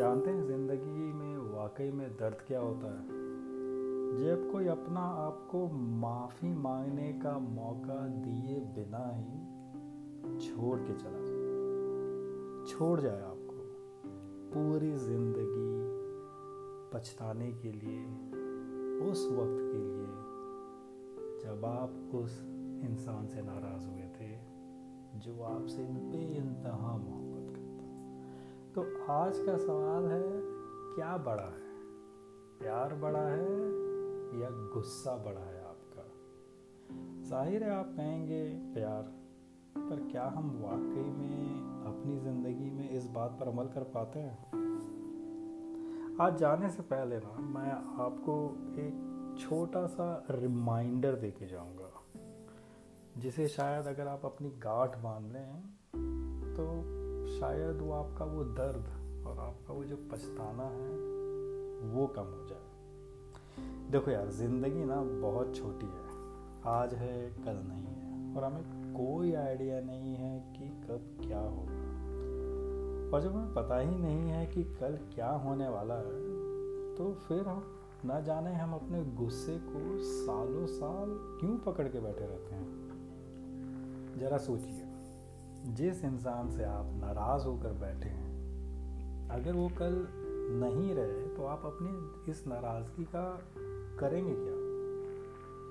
जानते हैं ज़िंदगी में, वाकई में दर्द क्या होता है? जब कोई अपना आपको माफ़ी मांगने का मौका दिए बिना ही छोड़ के चला जाए, छोड़ जाए आपको। पूरी ज़िंदगी पछताने के लिए, उस वक्त के लिए, जब आप उस इंसान से नाराज़ हुए थे, जो आपसे बेइंतहा मोहब्बत तो आज का सवाल है, क्या बड़ा है? प्यार बड़ा है या गुस्सा बड़ा है आपका? ज़ाहिर है आप कहेंगे, प्यार। पर क्या हम वाकई में अपनी ज़िंदगी में इस बात पर अमल कर पाते हैं? आज जाने से पहले ना, मैं आपको एक छोटा सा रिमाइंडर दे के जाऊँगा, जिसे शायद अगर आप अपनी गांठ बाँध लें तो शायद वो आपका वो दर्द और आपका वो जो पछताना है, वो कम हो जाए। देखो यार, ज़िंदगी ना बहुत छोटी है। आज है, कल नहीं है। और हमें कोई आइडिया नहीं है कि कब क्या होगा। और जब हमें पता ही नहीं है कि कल क्या होने वाला है तो फिर हम ना जाने हम अपने गुस्से को सालों साल क्यों पकड़ के बैठे रहते हैं। जरा सोचिए। जिस इंसान से आप नाराज़ होकर बैठे हैं, अगर वो कल नहीं रहे तो आप अपनी इस नाराज़गी का करेंगे क्या?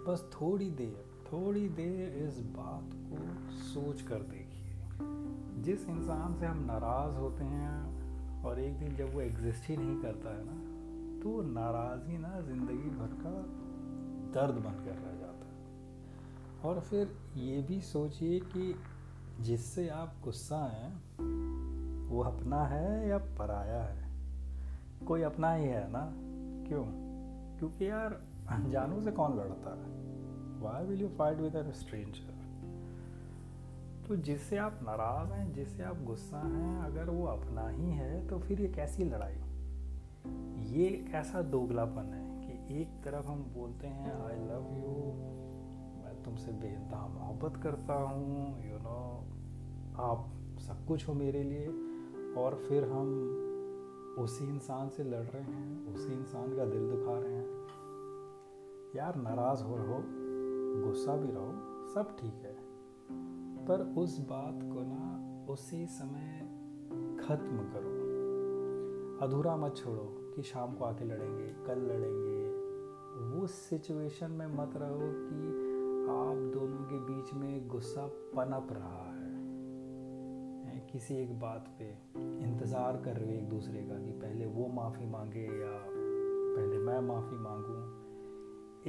बस थोड़ी देर थोड़ी देर इस बात को सोच कर देखिए। जिस इंसान से हम नाराज़ होते हैं और एक दिन जब वो एग्जिस्ट ही नहीं करता है ना तो नाराज़गी ना ज़िंदगी भर का दर्द बनकर रह जाता है। और फिर ये भी सोचिए कि जिससे आप गुस्सा हैं, वो अपना है या पराया है? कोई अपना ही है ना? क्यों? क्योंकि यार, अनजानों से कौन लड़ता है? Why will you fight with stranger तो जिससे आप नाराज़ हैं, जिससे आप गुस्सा हैं, अगर वो अपना ही है तो फिर ये कैसी लड़ाई? ये कैसा दोगलापन है कि एक तरफ़ हम बोलते हैं आई लव यू तुमसे बेइंतहा मोहब्बत करता हूँ यू नो आप सब कुछ हो मेरे लिए, और फिर हम उसी इंसान से लड़ रहे हैं, उसी इंसान का दिल दुखा रहे हैं। यार नाराज़ हो रहो, गुस्सा भी रहो, सब ठीक है। पर उस बात को ना उसी समय ख़त्म करो। अधूरा मत छोड़ो कि शाम को आके लड़ेंगे, कल लड़ेंगे। वो सिचुएशन में मत रहो कि आप दोनों के बीच में गुस्सा पनप रहा है। किसी एक बात पे इंतज़ार कर रहे हो एक दूसरे का कि पहले वो माफ़ी मांगे या पहले मैं माफ़ी मांगूं।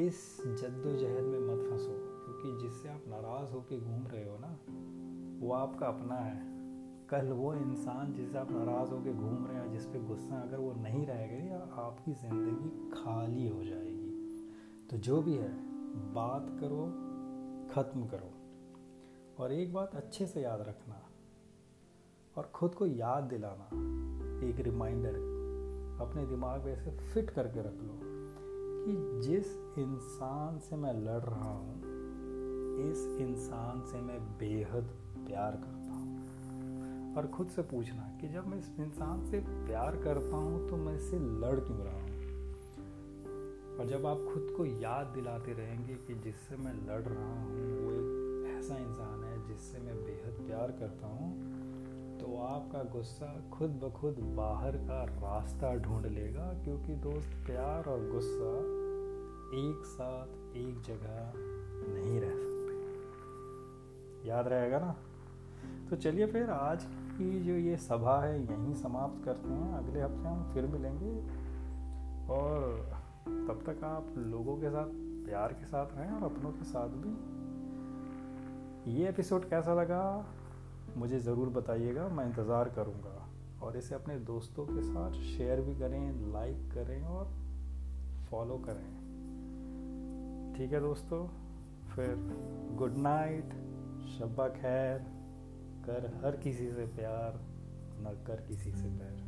इस जद्दोजहद में मत फंसो, क्योंकि जिससे आप नाराज़ होकर घूम रहे हो ना, वो आपका अपना है। कल वो इंसान जिससे आप नाराज़ होकर घूम रहे हैं, जिस पे गुस्सा अगर वो नहीं रहेगा या आपकी ज़िंदगी खाली हो जाएगी। तो जो भी है, बात करो ख़त्म करो। और एक बात अच्छे से याद रखना और ख़ुद को याद दिलाना। एक रिमाइंडर अपने दिमाग में ऐसे फिट करके रख लो कि जिस इंसान से मैं लड़ रहा हूँ, इस इंसान से मैं बेहद प्यार करता हूँ। और खुद से पूछना कि जब मैं इस इंसान से प्यार करता हूँ तो मैं इससे लड़ क्यों रहा हूँ? और जब आप खुद को याद दिलाते रहेंगे कि जिससे मैं लड़ रहा हूँ, वो एक ऐसा इंसान है जिससे मैं बेहद प्यार करता हूँ तो आपका गुस्सा खुद ब खुद बाहर का रास्ता ढूंढ लेगा क्योंकि दोस्त, प्यार और गुस्सा एक साथ एक जगह नहीं रह सकते। याद रहेगा ना? तो चलिए फिर आज की जो ये सभा है यहीं समाप्त करते हैं। अगले हफ़्ते हम फिर मिलेंगे और तब तक आप लोगों के साथ, प्यार के साथ रहें और अपनों के साथ भी। ये एपिसोड कैसा लगा, मुझे ज़रूर बताइएगा, मैं इंतज़ार करूँगा। और इसे अपने दोस्तों के साथ शेयर भी करें लाइक करें और फॉलो करें। ठीक है दोस्तों, फिर गुड नाइट शब्बा खैर, कर हर किसी से प्यार, न कर किसी से बैर